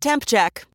Temp check.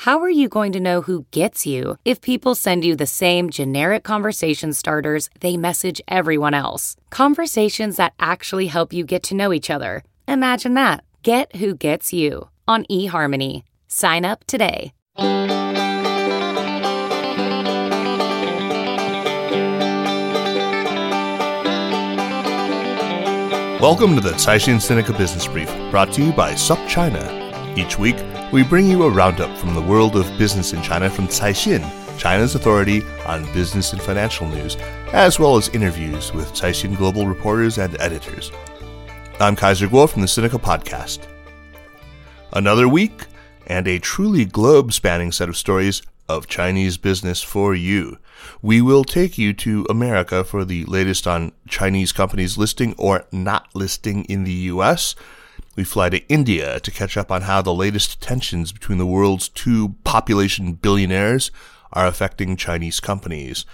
How are you going to know who gets you if people send you the same generic conversation starters they message everyone else? Conversations that actually help you get to know each other. Imagine that. Get who gets you on eHarmony. Sign up today. Welcome to the Caixin Sinica Business Brief, brought to you by SupChina. Each week, we bring you a roundup from the world of business in China from Caixin, China's authority on business and financial news, as well as interviews with Caixin global reporters and editors. I'm Kaiser Kuo from the Sinica Podcast. Another week, and a truly globe spanning set of stories of Chinese business for you. We will take you to America for the latest on Chinese companies listing or not listing in the US. We fly to India to catch up on how the latest tensions between the world's two population billionaires are affecting Chinese companies.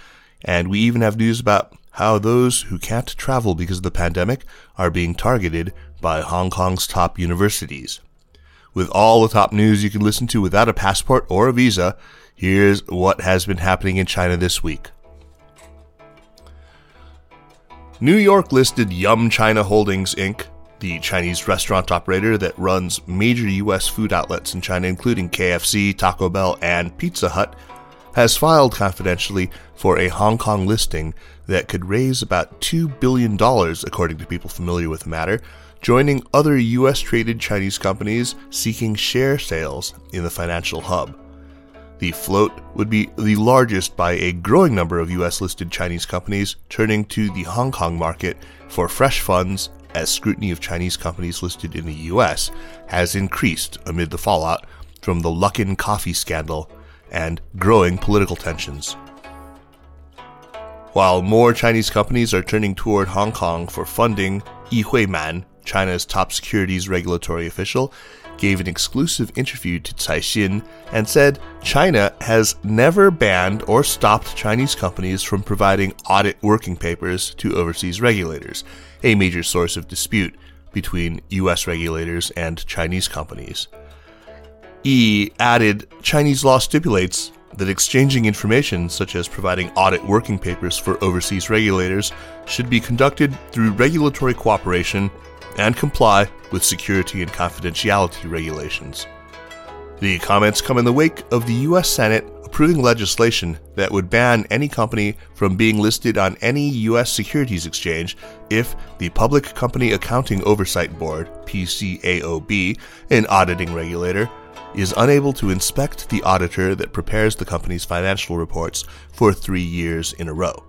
And we even have news about how those who can't travel because of the pandemic are being targeted by Hong Kong's top universities. With all the top news you can listen to without a passport or a visa, here's what has been happening in China this week. New York listed Yum China Holdings Inc., the Chinese restaurant operator that runs major U.S. food outlets in China, including KFC, Taco Bell, and Pizza Hut, has filed confidentially for a Hong Kong listing that could raise about $2 billion, according to people familiar with the matter, joining other US traded Chinese companies seeking share sales in the financial hub. The float would be the largest by a growing number of US listed Chinese companies turning to the Hong Kong market for fresh funds as scrutiny of Chinese companies listed in the US has increased amid the fallout from the Luckin coffee scandal and growing political tensions. While more Chinese companies are turning toward Hong Kong for funding, Yi Huiman, China's top securities regulatory official, gave an exclusive interview to Caixin and said China has never banned or stopped Chinese companies from providing audit working papers to overseas regulators, a major source of dispute between US regulators and Chinese companies. E added Chinese law stipulates that exchanging information, such as providing audit working papers for overseas regulators, should be conducted through regulatory cooperation and comply with security and confidentiality regulations. The comments come in the wake of the U.S. Senate approving legislation that would ban any company from being listed on any U.S. securities exchange if the Public Company Accounting Oversight Board, PCAOB, an auditing regulator, is unable to inspect the auditor that prepares the company's financial reports for three years in a row.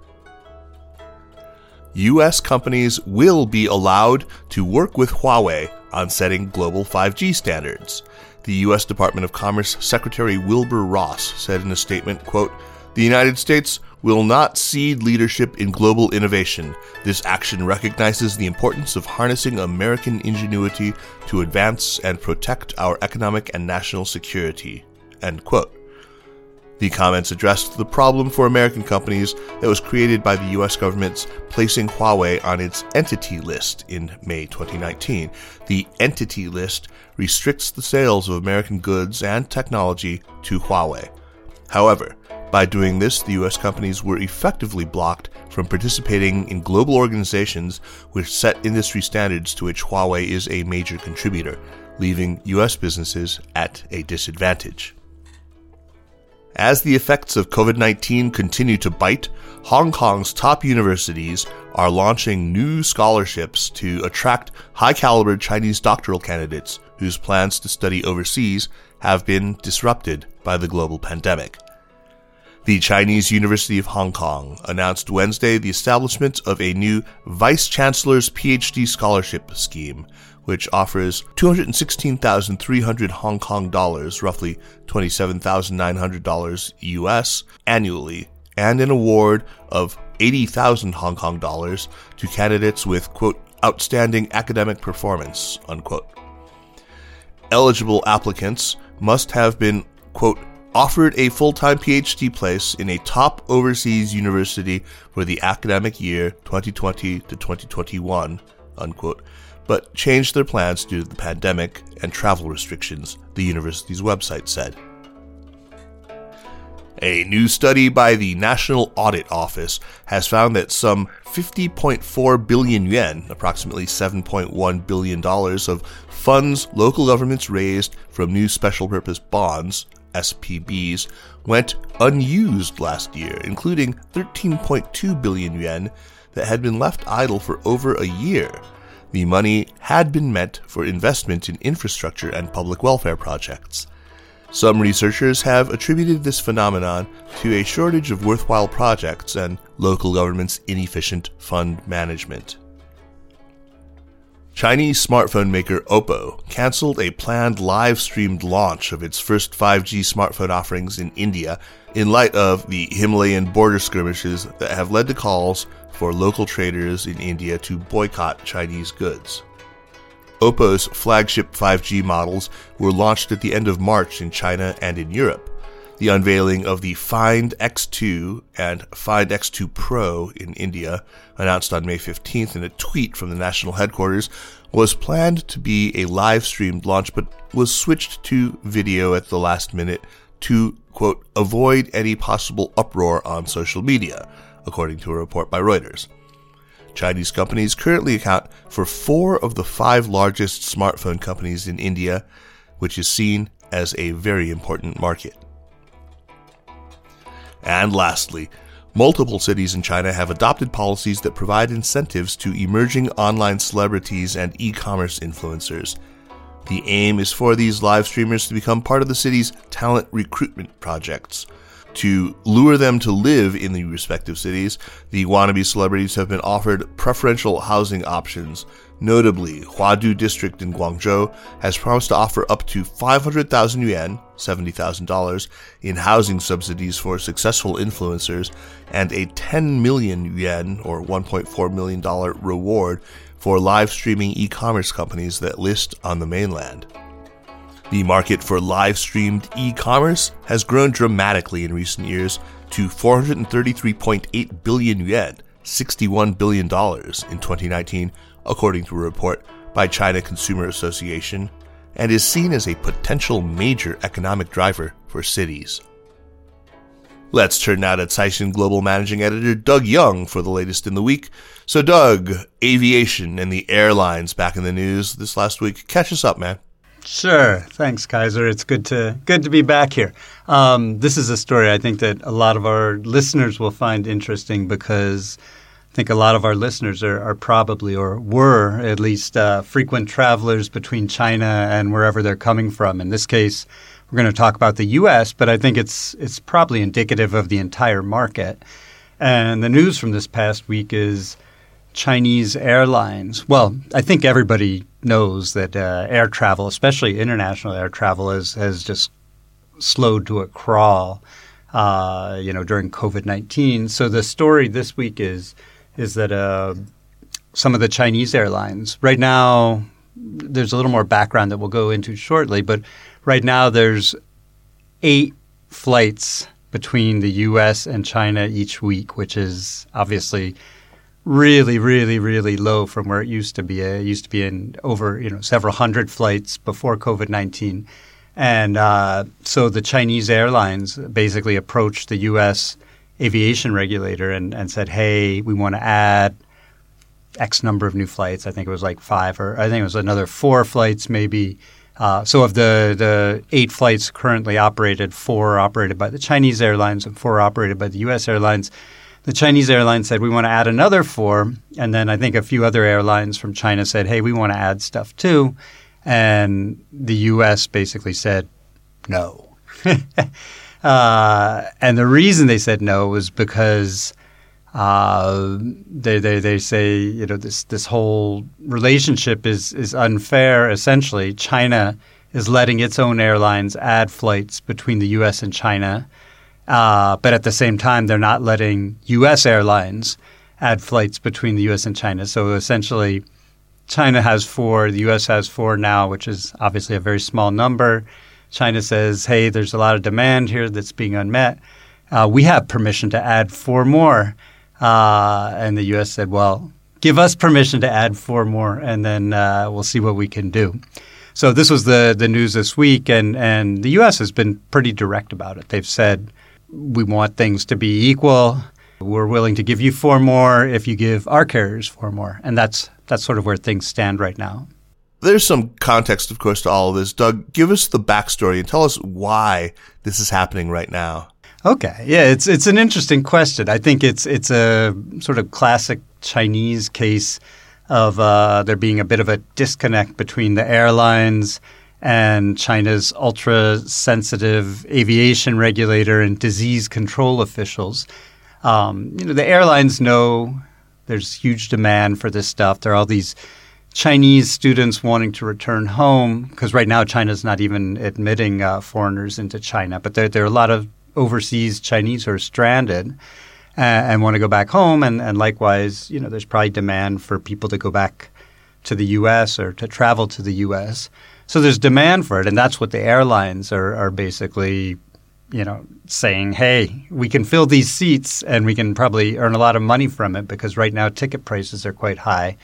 US companies will be allowed to work with Huawei on setting global 5G standards. The US Department of Commerce Secretary Wilbur Ross said in a statement, quote, "The United States will not cede leadership in global innovation. This action recognizes the importance of harnessing American ingenuity to advance and protect our economic and national security." End quote. The comments addressed the problem for American companies that was created by the US government's placing Huawei on its entity list in May 2019. The entity list restricts the sales of American goods and technology to Huawei. However, by doing this, the US companies were effectively blocked from participating in global organizations which set industry standards to which Huawei is a major contributor, leaving US businesses at a disadvantage. As the effects of COVID 19 continue to bite, Hong Kong's top universities are launching new scholarships to attract high caliber Chinese doctoral candidates whose plans to study overseas have been disrupted by the global pandemic. The Chinese University of Hong Kong announced Wednesday the establishment of a new Vice Chancellor's PhD scholarship scheme, which offers 216,300 Hong Kong dollars, roughly $27,900 US, annually, and an award of 80,000 Hong Kong dollars to candidates with, quote, outstanding academic performance, unquote. Eligible applicants must have been, quote, offered a full time PhD place in a top overseas university for the academic year 2020 to 2021, unquote, but changed their plans due to the pandemic and travel restrictions, the university's website said. A new study by the National Audit Office has found that some 50.4 billion yuan, approximately $7.1 billion, of funds local governments raised from new special purpose bonds, SPBs, went unused last year, including 13.2 billion yuan that had been left idle for over a year. The money had been meant for investment in infrastructure and public welfare projects. Some researchers have attributed this phenomenon to a shortage of worthwhile projects and local government's inefficient fund management. Chinese smartphone maker Oppo canceled a planned live streamed launch of its first 5G smartphone offerings in India in light of the Himalayan border skirmishes that have led to calls for local traders in India to boycott Chinese goods. Oppo's flagship 5G models were launched at the end of March in China and in Europe. The unveiling of the Find X2 and Find X2 Pro in India, announced on May 15th in a tweet from the national headquarters, was planned to be a live streamed launch but was switched to video at the last minute to, quote, avoid any possible uproar on social media, according to a report by Reuters. Chinese companies currently account for four of the five largest smartphone companies in India, which is seen as a very important market. And lastly, multiple cities in China have adopted policies that provide incentives to emerging online celebrities and e commerce influencers. The aim is for these live streamers to become part of the city's talent recruitment projects. To lure them to live in the respective cities, the wannabe celebrities have been offered preferential housing options. Notably, Huadu District in Guangzhou has promised to offer up to 500,000 yuan, $70,000, in housing subsidies for successful influencers and a 10 million yuan, or $1.4 million, reward for live streaming e commerce companies that list on the mainland. The market for live streamed e commerce has grown dramatically in recent years to 433.8 billion yuan, $61 billion in 2019, according to a report by China Consumer Association, and is seen as a potential major economic driver for cities. Let's turn now to Caixin Global Managing Editor Doug Young for the latest in the week. So, Doug, aviation and the airlines back in the news this last week. Catch us up, man. Sure. Thanks, Kaiser. It's good to good to be back here. Um, this is a story I think that a lot of our listeners will find interesting because think a lot of our listeners are, are probably or were at least uh, frequent travelers between China and wherever they're coming from. In this case, we're going to talk about the U.S., but I think it's it's probably indicative of the entire market. And the news from this past week is Chinese airlines. Well, I think everybody knows that uh, air travel, especially international air travel, has has just slowed to a crawl. Uh, you know, during COVID nineteen. So the story this week is is that uh, some of the Chinese airlines right now. There's a little more background that we'll go into shortly, but right now there's eight flights between the U.S. and China each week, which is obviously really, really, really low from where it used to be. It used to be in over you know several hundred flights before COVID nineteen, and uh, so the Chinese airlines basically approached the U.S. aviation regulator and, and said, "Hey, we want to add." X number of new flights. I think it was like five, or I think it was another four flights maybe Uh, so of the, the eight flights currently operated, four are operated by the Chinese airlines and four are operated by the U.S. airlines. The Chinese airlines said, we want to add another four. And then I think a few other airlines from China said, hey, we want to add stuff too. And the U.S. basically said, no. uh, and the reason they said no was because uh, they, they, they say, you know, this, this whole relationship is, is unfair, essentially. China is letting its own airlines add flights between the U.S. and China. Uh, but at the same time, they're not letting U.S. airlines add flights between the U.S. and China. So essentially, China has four, the U.S. has four now, which is obviously a very small number. China says, hey, there's a lot of demand here that's being unmet. Uh, we have permission to add four more. Uh, and the U.S. said, well, give us permission to add four more, and then uh, we'll see what we can do. So this was the, the news this week, and, and the U.S. has been pretty direct about it. They've said, we want things to be equal. We're willing to give you four more if you give our carriers four more. And that's that's sort of where things stand right now. There's some context, of course, to all of this. Doug, give us the backstory and tell us why this is happening right now. Okay, yeah, it's it's an interesting question. I think it's it's a sort of classic Chinese case of uh, there being a bit of a disconnect between the airlines and China's ultra sensitive aviation regulator and disease control officials. Um, you know, the airlines know there's huge demand for this stuff. There are all these Chinese students wanting to return home because right now China's not even admitting uh, foreigners into China, but there, there are a lot of overseas Chinese who are stranded and, and want to go back home. And, and likewise, you know, there's probably demand for people to go back to the U.S. or to travel to the U.S. So there's demand for it, and that's what the airlines are, are basically, you know, saying, hey, we can fill these seats and we can probably earn a lot of money from it because right now ticket prices are quite high.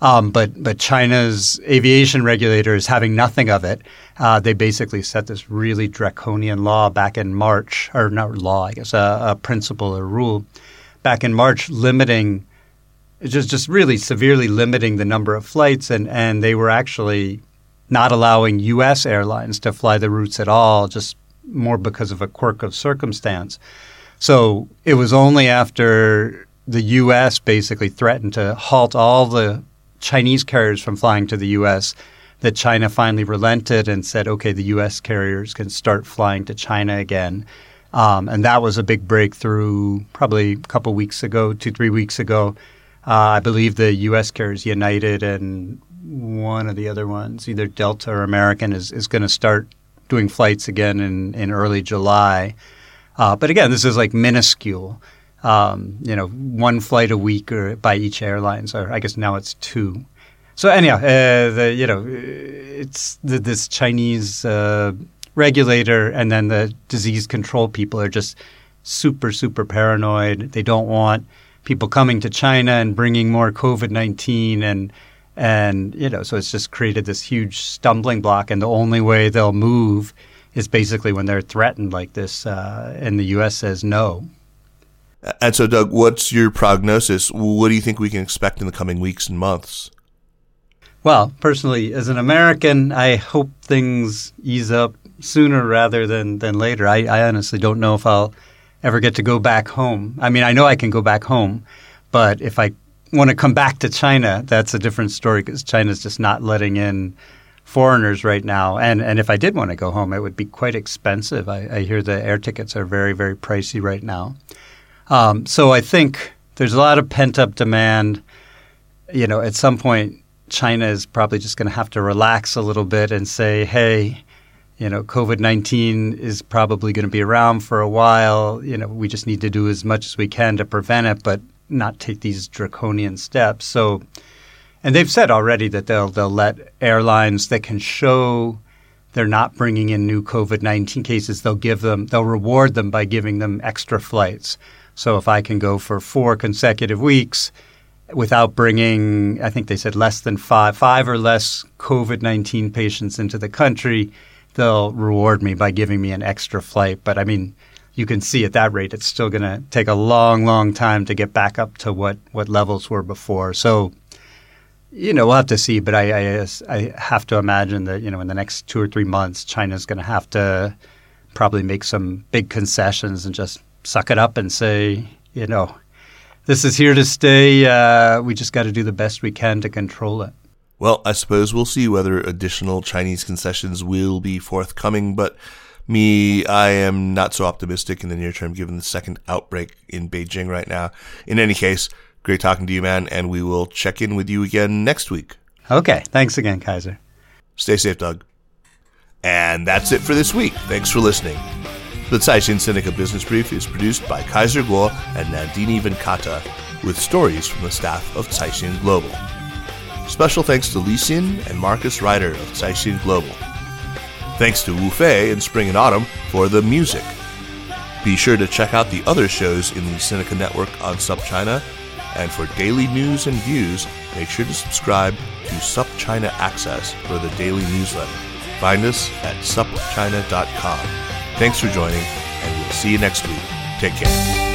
Um, but but China's aviation regulator is having nothing of it. Uh, they basically set this really draconian law back in March, or not law, I guess, a, a principle or rule back in March, limiting just just really severely limiting the number of flights, and and they were actually not allowing U.S. airlines to fly the routes at all, just more because of a quirk of circumstance. So it was only after the U.S. basically threatened to halt all the Chinese carriers from flying to the U.S. that China finally relented and said, okay, the U.S. carriers can start flying to China again. Um, and that was a big breakthrough probably a couple weeks ago, two, three weeks ago. Uh, I believe the U.S. carriers, United and one of the other ones, either Delta or American, is, is going to start doing flights again in, in early July. Uh, but again, this is like minuscule. Um, you know, one flight a week or by each airlines, or I guess now it's two. So anyhow, uh, the you know, it's the, this Chinese uh, regulator and then the disease control people are just super super paranoid. They don't want people coming to China and bringing more COVID nineteen and and, you know, so it's just created this huge stumbling block. And the only way they'll move is basically when they're threatened like this, uh, and the U.S. says no. And so, Doug, what's your prognosis? What do you think we can expect in the coming weeks and months? Well, personally, as an American, I hope things ease up sooner rather than, than later. I, I honestly don't know if I'll ever get to go back home. I mean, I know I can go back home, but if I want to come back to China, that's a different story because China's just not letting in foreigners right now. And and if I did want to go home, it would be quite expensive. I, I hear the air tickets are very very pricey right now. Um, so I think there's a lot of pent up demand. You know, at some point, China is probably just going to have to relax a little bit and say, hey. You know, COVID 19 is probably going to be around for a while. You know, we just need to do as much as we can to prevent it. But not take these draconian steps. So, and they've said already that they'll they'll let airlines that can show they're not bringing in new COVID nineteen cases. They'll give them they'll reward them by giving them extra flights. So if I can go for four consecutive weeks without bringing, I think they said less than five five or less COVID nineteen patients into the country, they'll reward me by giving me an extra flight. But I mean you can see at that rate it's still going to take a long, long time to get back up to what, what levels were before. So, you know, we'll have to see, but I, I, I have to imagine that you know in the next two or three months, China's going to have to probably make some big concessions and just suck it up and say, you know, this is here to stay. Uh, we just got to do the best we can to control it. Well, I suppose we'll see whether additional Chinese concessions will be forthcoming, but me, I am not so optimistic in the near term given the second outbreak in Beijing right now. In any case, great talking to you, man, and we will check in with you again next week. Okay. Thanks again, Kaiser. Stay safe, Doug. And that's it for this week. Thanks for listening. The Caixin Sinica Business Brief is produced by Kaiser Kuo and Nandini Venkata, with stories from the staff of Caixin Global. Special thanks to Li Xin and Marcus Ryder of Caixin Global. Thanks to Wu Fei in Spring and Autumn for the music. Be sure to check out the other shows in the Sinica Network on SupChina, and for daily news and views, make sure to subscribe to SupChina Access for the daily newsletter. Find us at supchina.com. Thanks for joining, and we'll see you next week. Take care.